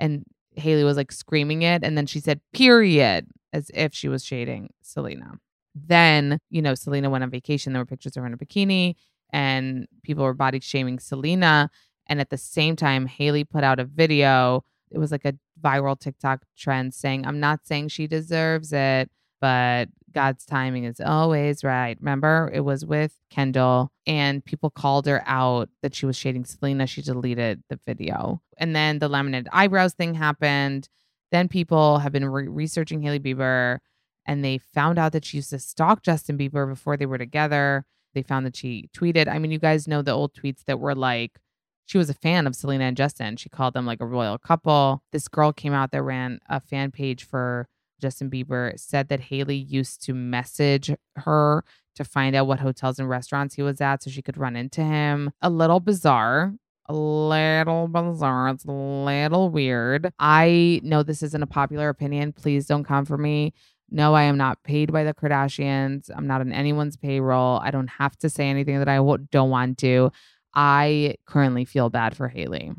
And Hailey was like screaming it. And then she said, period as if she was shading Selena. Then, you know, Selena went on vacation. There were pictures of her in a bikini, and people were body shaming Selena. And at the same time, Hailey put out a video. It was like a viral TikTok trend saying, I'm not saying she deserves it, but God's timing is always right. Remember, it was with Kendall, and people called her out that she was shading Selena. She deleted the video. And then the laminated eyebrows thing happened. Then people have been re- researching Hailey Bieber and they found out that she used to stalk Justin Bieber before they were together. They found that she tweeted. I mean, you guys know the old tweets that were like, she was a fan of Selena and Justin. She called them like a royal couple. This girl came out that ran a fan page for Justin Bieber, said that Hailey used to message her to find out what hotels and restaurants he was at so she could run into him. A little bizarre a little bizarre. It's a little weird. I know this isn't a popular opinion. Please don't come for me. No, I am not paid by the Kardashians. I'm not on anyone's payroll. I don't have to say anything that I don't want to. I currently feel bad for Hailey.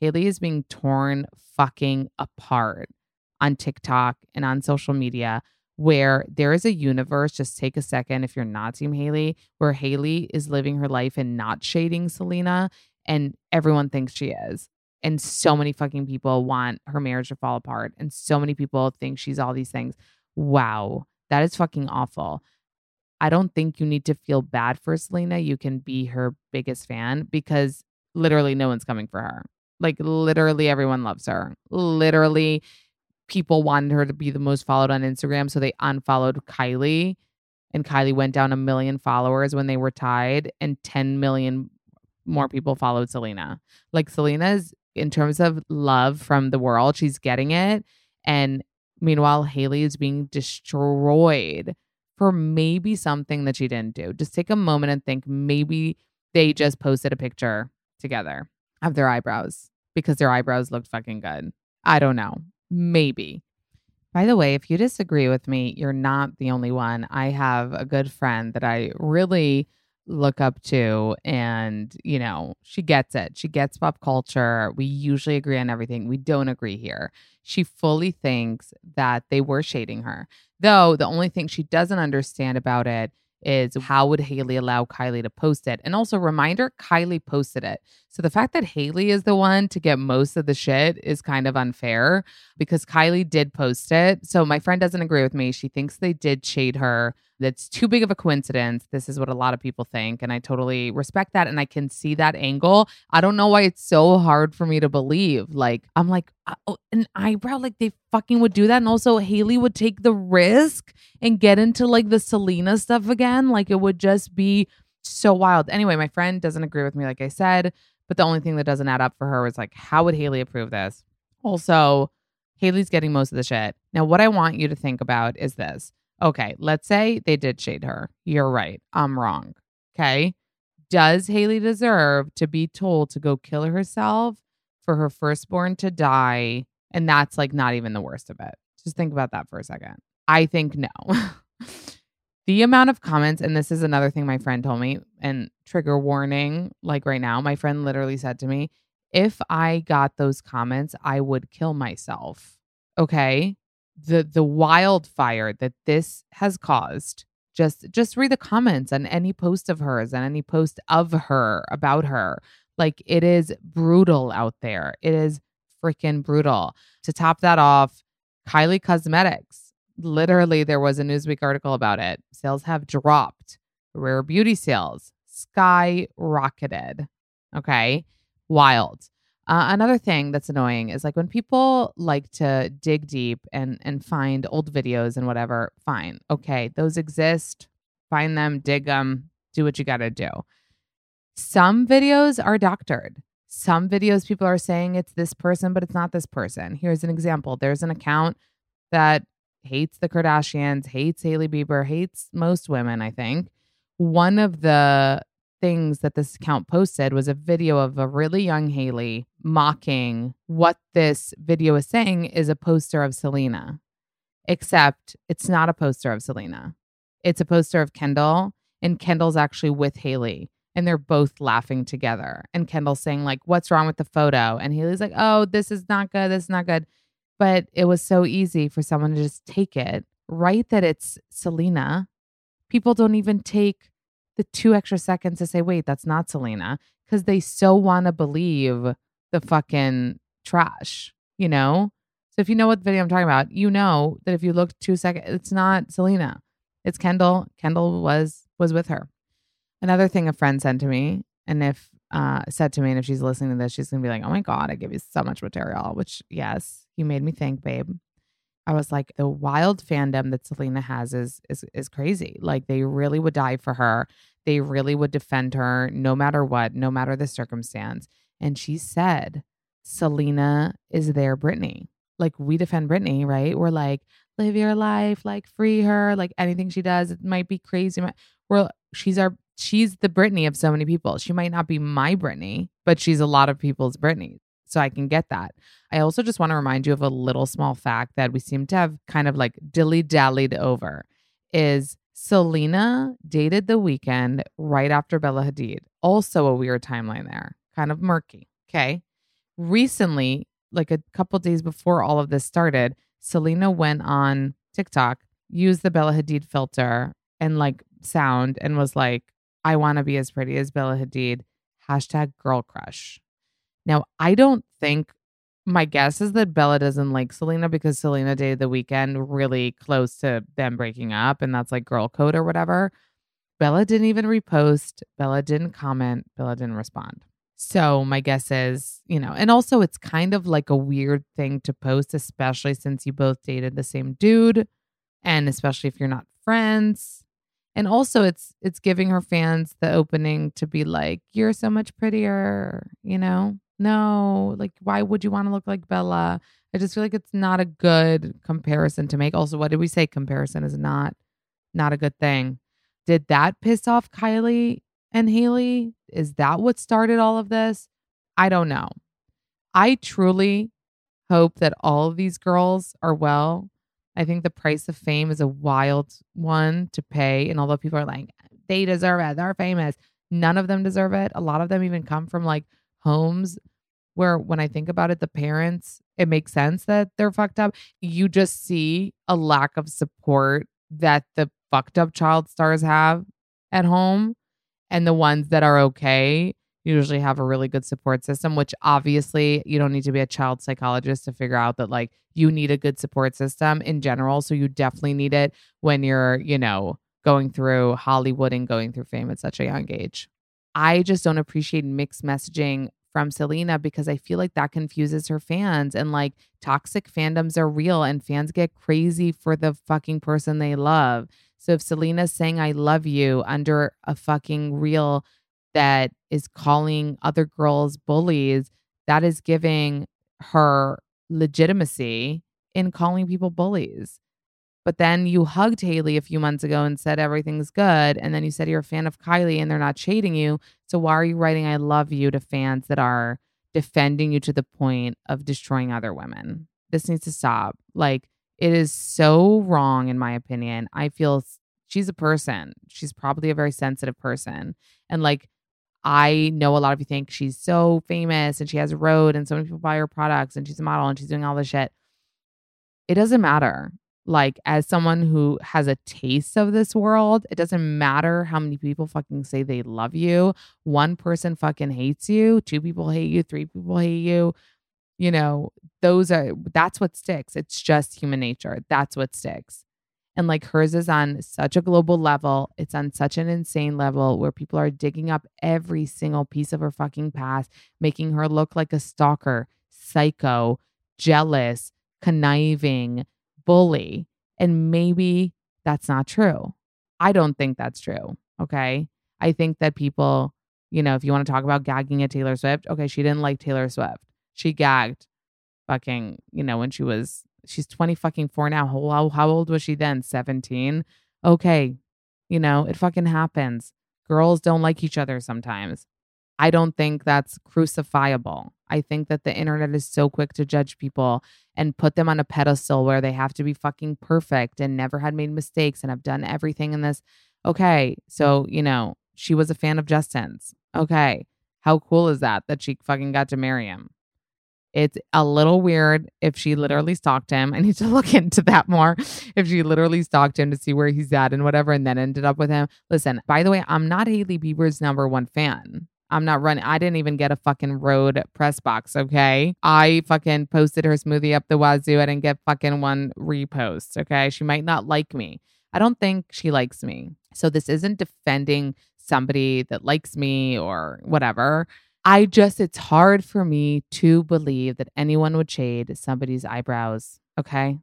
Hailey is being torn fucking apart on TikTok and on social media where there is a universe. Just take a second if you're not Team Hailey, where Hailey is living her life and not shading Selena and everyone thinks she is. And so many fucking people want her marriage to fall apart. And so many people think she's all these things. Wow. That is fucking awful. I don't think you need to feel bad for Selena. You can be her biggest fan because literally no one's coming for her. Like, literally everyone loves her. Literally, people wanted her to be the most followed on Instagram. So they unfollowed Kylie. And Kylie went down a million followers when they were tied, and 10 million more people followed Selena. Like Selena's in terms of love from the world, she's getting it. And meanwhile, Hailey is being destroyed for maybe something that she didn't do. Just take a moment and think maybe they just posted a picture together of their eyebrows because their eyebrows looked fucking good. I don't know. Maybe. By the way, if you disagree with me, you're not the only one. I have a good friend that I really look up to and you know she gets it. She gets pop culture. We usually agree on everything. We don't agree here. She fully thinks that they were shading her. Though the only thing she doesn't understand about it is how would Hailey allow Kylie to post it? And also, reminder Kylie posted it. So the fact that Hailey is the one to get most of the shit is kind of unfair because Kylie did post it. So my friend doesn't agree with me. She thinks they did shade her. That's too big of a coincidence. This is what a lot of people think. And I totally respect that. And I can see that angle. I don't know why it's so hard for me to believe. Like, I'm like, uh, oh, an eyebrow, like they fucking would do that. And also, Hailey would take the risk and get into like the Selena stuff again. Like, it would just be so wild. Anyway, my friend doesn't agree with me, like I said. But the only thing that doesn't add up for her is like, how would Hailey approve this? Also, Hailey's getting most of the shit. Now, what I want you to think about is this Okay, let's say they did shade her. You're right. I'm wrong. Okay. Does Hailey deserve to be told to go kill herself for her firstborn to die? And that's like not even the worst of it. Just think about that for a second. I think no. the amount of comments, and this is another thing my friend told me, and trigger warning, like right now, my friend literally said to me, if I got those comments, I would kill myself. Okay the the wildfire that this has caused just just read the comments on any post of hers and any post of her about her. Like it is brutal out there. It is freaking brutal. To top that off kylie cosmetics literally there was a newsweek article about it. Sales have dropped. Rare beauty sales skyrocketed. Okay? Wild uh, another thing that's annoying is like when people like to dig deep and and find old videos and whatever. Fine, okay, those exist. Find them, dig them, do what you got to do. Some videos are doctored. Some videos people are saying it's this person, but it's not this person. Here's an example. There's an account that hates the Kardashians, hates Hailey Bieber, hates most women. I think one of the things that this account posted was a video of a really young Hailey mocking what this video is saying is a poster of Selena, except it's not a poster of Selena. It's a poster of Kendall, and Kendall's actually with Hailey, and they're both laughing together. And Kendall's saying, like, what's wrong with the photo? And Hailey's like, oh, this is not good. This is not good. But it was so easy for someone to just take it, right? that it's Selena. People don't even take the two extra seconds to say, wait, that's not Selena, because they so want to believe the fucking trash, you know? So if you know what video I'm talking about, you know that if you look two seconds, it's not Selena. It's Kendall. Kendall was was with her. Another thing a friend sent to me, and if uh said to me, and if she's listening to this, she's gonna be like, Oh my God, I give you so much material, which yes, you made me think, babe. I was like, the wild fandom that Selena has is is is crazy. Like they really would die for her. They really would defend her no matter what, no matter the circumstance. And she said, Selena is their Britney. Like we defend Britney, right? We're like, live your life, like free her, like anything she does, it might be crazy. We're she's our she's the Britney of so many people. She might not be my Britney, but she's a lot of people's Britney. So I can get that. I also just want to remind you of a little small fact that we seem to have kind of like dilly dallied over is Selena dated The Weeknd right after Bella Hadid. Also a weird timeline there, kind of murky. Okay. Recently, like a couple days before all of this started, Selena went on TikTok, used the Bella Hadid filter and like sound and was like, I want to be as pretty as Bella Hadid. Hashtag girl crush. Now, I don't think my guess is that Bella doesn't like Selena because Selena dated the Weeknd really close to them breaking up, and that's like girl code or whatever. Bella didn't even repost. Bella didn't comment. Bella didn't respond. So my guess is, you know, and also it's kind of like a weird thing to post, especially since you both dated the same dude, and especially if you're not friends. And also it's it's giving her fans the opening to be like, you're so much prettier, you know? no, like, why would you want to look like Bella? I just feel like it's not a good comparison to make. Also, what did we say? Comparison is not not a good thing. Did that piss off Kylie and Hailey? Is that what started all of this? I don't know. I truly hope that all of these girls are well. I think the price of fame is a wild one to pay. And although people are like, they deserve it. They're famous. None of them deserve it. A lot of them even come from like homes where when I think about it, the parents, it makes sense that they're fucked up. You just see a lack of support that the fucked up child stars have at home. And the ones that are okay usually have a really good support system, which obviously you don't need to be a child psychologist to figure out that like you need a good support system in general. So you definitely need it when you're, you know, going through Hollywood and going through fame at such a young age. I just don't appreciate mixed messaging from Selena because I feel like that confuses her fans and like toxic fandoms are real and fans get crazy for the fucking person they love. So if Selena's saying I love you under a fucking reel that is calling other girls bullies, that is giving her legitimacy in calling people bullies. But then you hugged Hailey a few months ago and said everything's good. And then you said you're a fan of Kylie and they're not shading you. So why are you writing I love you to fans that are defending you to the point of destroying other women? This needs to stop. Like, it is so wrong, in my opinion. I feel she's a person. She's probably a very sensitive person. And like, I know a lot of you think she's so famous and she has a Rhode and so many people buy her products and she's a model and she's doing all this shit. It doesn't matter like as someone who has a taste of this world, it doesn't matter how many people fucking say they love you. One person fucking hates you, two people hate you, three people hate you. You know, those are that's what sticks. It's just human nature. That's what sticks. And like hers is on such a global level. It's on such an insane level where people are digging up every single piece of her fucking past, making her look like a stalker, psycho, jealous, conniving, bully. And maybe that's not true. I don't think that's true. Okay. I think that people, you know, if you want to talk about gagging at Taylor Swift, okay, she didn't like Taylor Swift. She gagged fucking, you know, when she was, she's 20 fucking four now. How, how old was she then? 17. Okay. You know, it fucking happens. Girls don't like each other sometimes. I don't think that's crucifiable. I think that the internet is so quick to judge people and put them on a pedestal where they have to be fucking perfect and never had made mistakes and have done everything in this. Okay, so, you know, she was a fan of Justin's. Okay, how cool is that that she fucking got to marry him? It's a little weird if she literally stalked him. I need to look into that more. If she literally stalked him to see where he's at and whatever, and then ended up with him. Listen, by the way, I'm not Hailey Bieber's number one fan. I'm not running. I didn't even get a fucking Rhode press box. Okay. I fucking posted her smoothie up the wazoo. I didn't get fucking one repost. Okay. She might not like me. I don't think she likes me. So this isn't defending somebody that likes me or whatever. I just, it's hard for me to believe that anyone would shade somebody's eyebrows. Okay.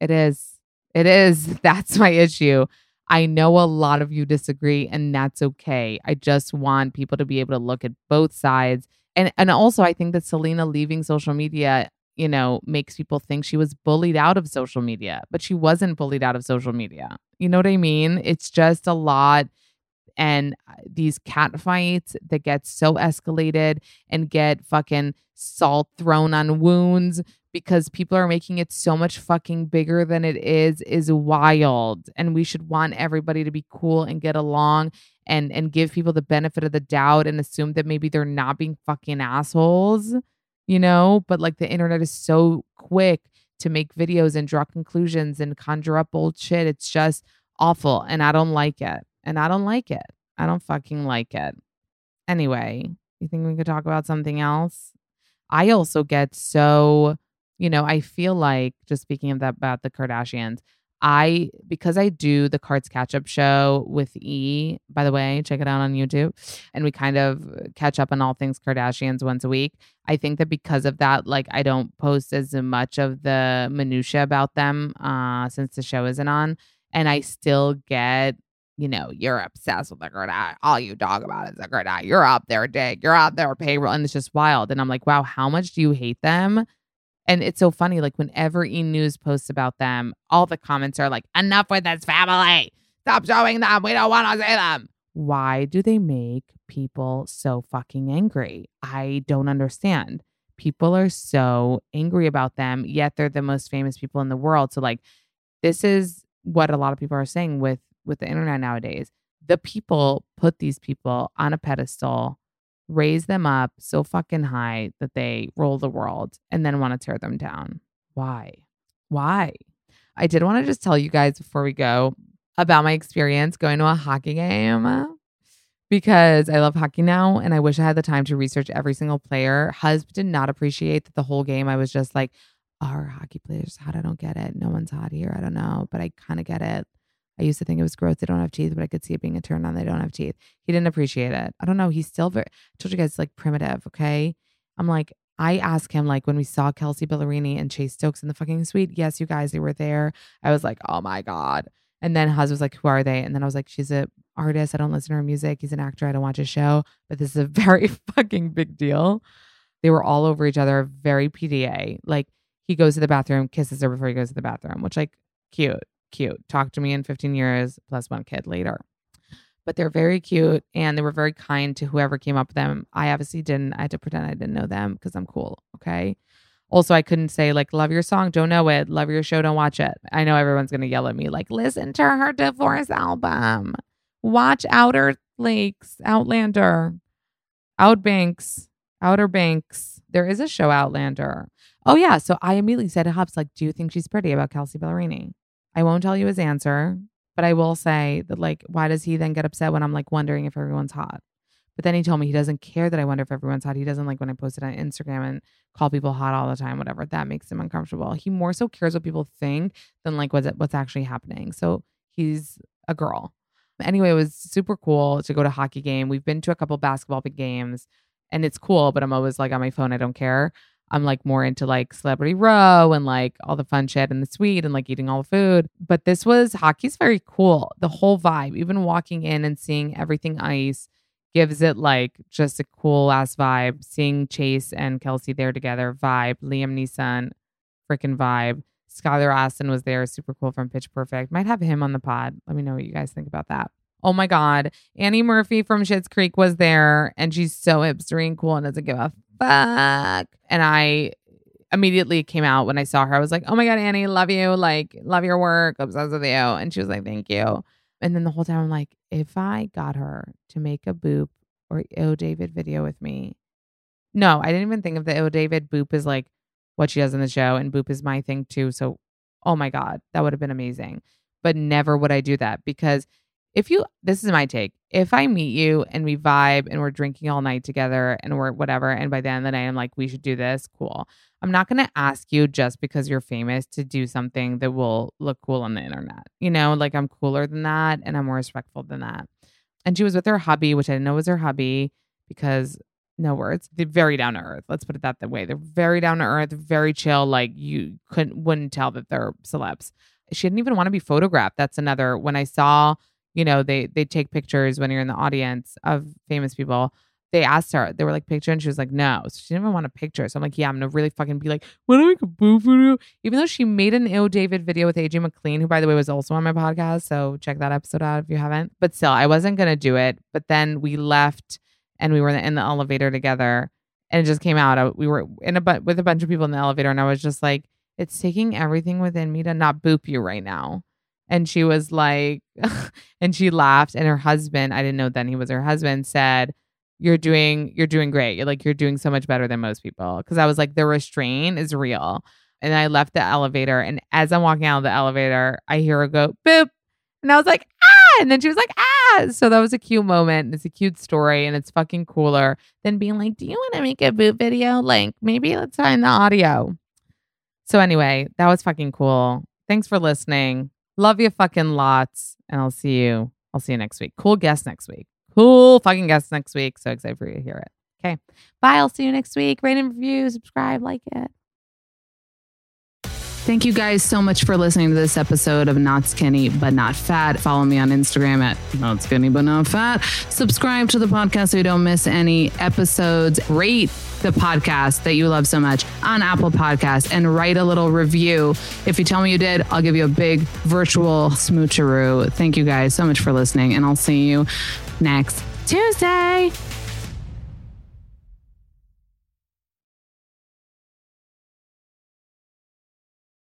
It is. It is. That's my issue. I know a lot of you disagree, and that's okay. I just want people to be able to look at both sides. And and also I think that Selena leaving social media, you know, makes people think she was bullied out of social media, but she wasn't bullied out of social media. You know what I mean? It's just a lot and uh, these cat fights that get so escalated and get fucking salt thrown on wounds because people are making it so much fucking bigger than it is is wild. And we should want everybody to be cool and get along and and give people the benefit of the doubt and assume that maybe they're not being fucking assholes you know? But like the internet is so quick to make videos and draw conclusions and conjure up old shit it's just awful and i don't like it and i don't like it i don't fucking like it anyway you think we could talk about something else i also get so you know, I feel like just speaking of that about the Kardashians, I because I do the Cards Catch Up show with E, by the way, check it out on YouTube. And we kind of catch up on all things Kardashians once a week. I think that because of that, like I don't post as much of the minutia about them uh since the show isn't on. And I still get you know, you're obsessed with the Kardashians. All you talk about is the Kardashians. You're up there, Dick. You're out there, payroll. And it's just wild. And I'm like, wow, how much do you hate them? And it's so funny, like whenever E News posts about them, all the comments are like, enough with this family. Stop showing them. We don't want to see them. Why do they make people so fucking angry? I don't understand. People are so angry about them, yet they're the most famous people in the world. So like this is what a lot of people are saying with with the internet nowadays. the people put these people on a pedestal, raise them up so fucking high that they roll the world and then want to tear them down. Why? Why? I did want to just tell you guys before we go about my experience going to a hockey game because I love hockey now and I wish I had the time to research every single player. Husband did not appreciate that the whole game I was just like, our hockey players hot. I don't get it. No one's hot here. I don't know, but I kind of get it. I used to think it was gross. They don't have teeth, but I could see it being a turn on. They don't have teeth. He didn't appreciate it. I don't know. He's still very, I told you guys, like primitive. Okay. I'm like, I asked him, like, when we saw Kelsea Ballerini and Chase Stokes in the fucking suite. Yes, you guys, they were there. I was like, oh my God. And then Huz was like, who are they? And then I was like, she's a artist. I don't listen to her music. He's an actor. I don't watch his show. But this is a very fucking big deal. They were all over each other, very PDA. Like, he goes to the bathroom, kisses her before he goes to the bathroom, which like cute, cute. Talk to me in 15 years plus one kid later. But they're very cute and they were very kind to whoever came up with them. I obviously didn't. I had to pretend I didn't know them because I'm cool. Okay. Also, I couldn't say like love your song, don't know it, love your show, don't watch it. I know everyone's gonna yell at me like listen to her divorce album, watch Outer Lakes, Outlander, Outbanks, Outer Banks. There is a show Outlander. Oh yeah. So I immediately said to Hubs, like, do you think she's pretty about Kelsea Ballerini? I won't tell you his answer, but I will say that like, why does he then get upset when I'm like wondering if everyone's hot? But then he told me he doesn't care that I wonder if everyone's hot. He doesn't like when I post it on Instagram and call people hot all the time, whatever. That makes him uncomfortable. He more so cares what people think than like what's what's actually happening. So he's a girl. Anyway, it was super cool to go to hockey game. We've been to a couple basketball games and it's cool, but I'm always like on my phone. I don't care. I'm like more into like Celebrity Row and like all the fun shit and the sweet and like eating all the food. But this was hockey's very cool. The whole vibe, even walking in and seeing everything ice gives it like just a cool ass vibe. Seeing Chase and Kelsey there together, vibe. Liam Neeson, freaking vibe. Skylar Astin was there, super cool from Pitch Perfect. Might have him on the pod. Let me know what you guys think about that. Oh my God. Annie Murphy from Schitt's Creek was there and she's so hipstery and cool and doesn't give a fuck. And I immediately came out when I saw her. I was like, oh my God, Annie, love you. Like, love your work. Obsessed with you. And she was like, thank you. And then the whole time I'm like, if I got her to make a boop or Oh David video with me. No, I didn't even think of the Oh David boop is like what she does in the show. And boop is my thing too. So, oh my God, that would have been amazing. But never would I do that because if you this is my take. If i meet you and we vibe and we're drinking all night together and we're whatever and by the end of the night i'm like we should do this cool. I'm not going to ask you just because you're famous to do something that will look cool on the internet you know? Like i'm cooler than that and i'm more respectful than that. And she was with her hubby which i didn't know was her hubby because no words they're very down to earth let's put it that way. They're very down to earth very chill like you couldn't wouldn't tell that they're celebs. She didn't even want to be photographed. That's another when i saw you know, they they take pictures when you're in the audience of famous people. They asked her, they were like, picture, and she was like, no. So she didn't even want a picture. So I'm like, yeah, I'm gonna really fucking be like, want to make a boo video? Even though she made an Ew David video with AJ McLean, who by the way was also on my podcast. So check that episode out if you haven't. But still, I wasn't gonna do it. But then we left and we were in the elevator together and it just came out. Uh, we were in a but with a bunch of people in the elevator, and I was just like, it's taking everything within me to not boop you right now and she was like and she laughed and her husband i didn't know then he was her husband said you're doing you're doing great. You're like you're doing so much better than most people. Because i was like the restraint is real. And i left the elevator and as i'm walking out of the elevator i hear her go boop. And i was like ah! And then she was like ah! So that was a cute moment it's a cute story and it's fucking cooler than being like do you want to make a boop video? Like maybe let's find the audio. So anyway that was fucking cool. Thanks for listening Love you fucking lots. And I'll see you. I'll see you next week. Cool guest next week. Cool fucking guest next week. So excited for you to hear it. Okay. Bye. I'll see you next week. Rate and review, subscribe, like it.
Thank you guys so much for listening to this episode of Not Skinny But Not Fat. Follow me on Instagram at Not Skinny But Not Fat. Subscribe to the podcast so you don't miss any episodes. Rate the podcast that you love so much on Apple Podcasts and write a little review. If you tell me you did, I'll give you a big virtual smoocheroo. Thank you guys so much for listening, and I'll see you next Tuesday.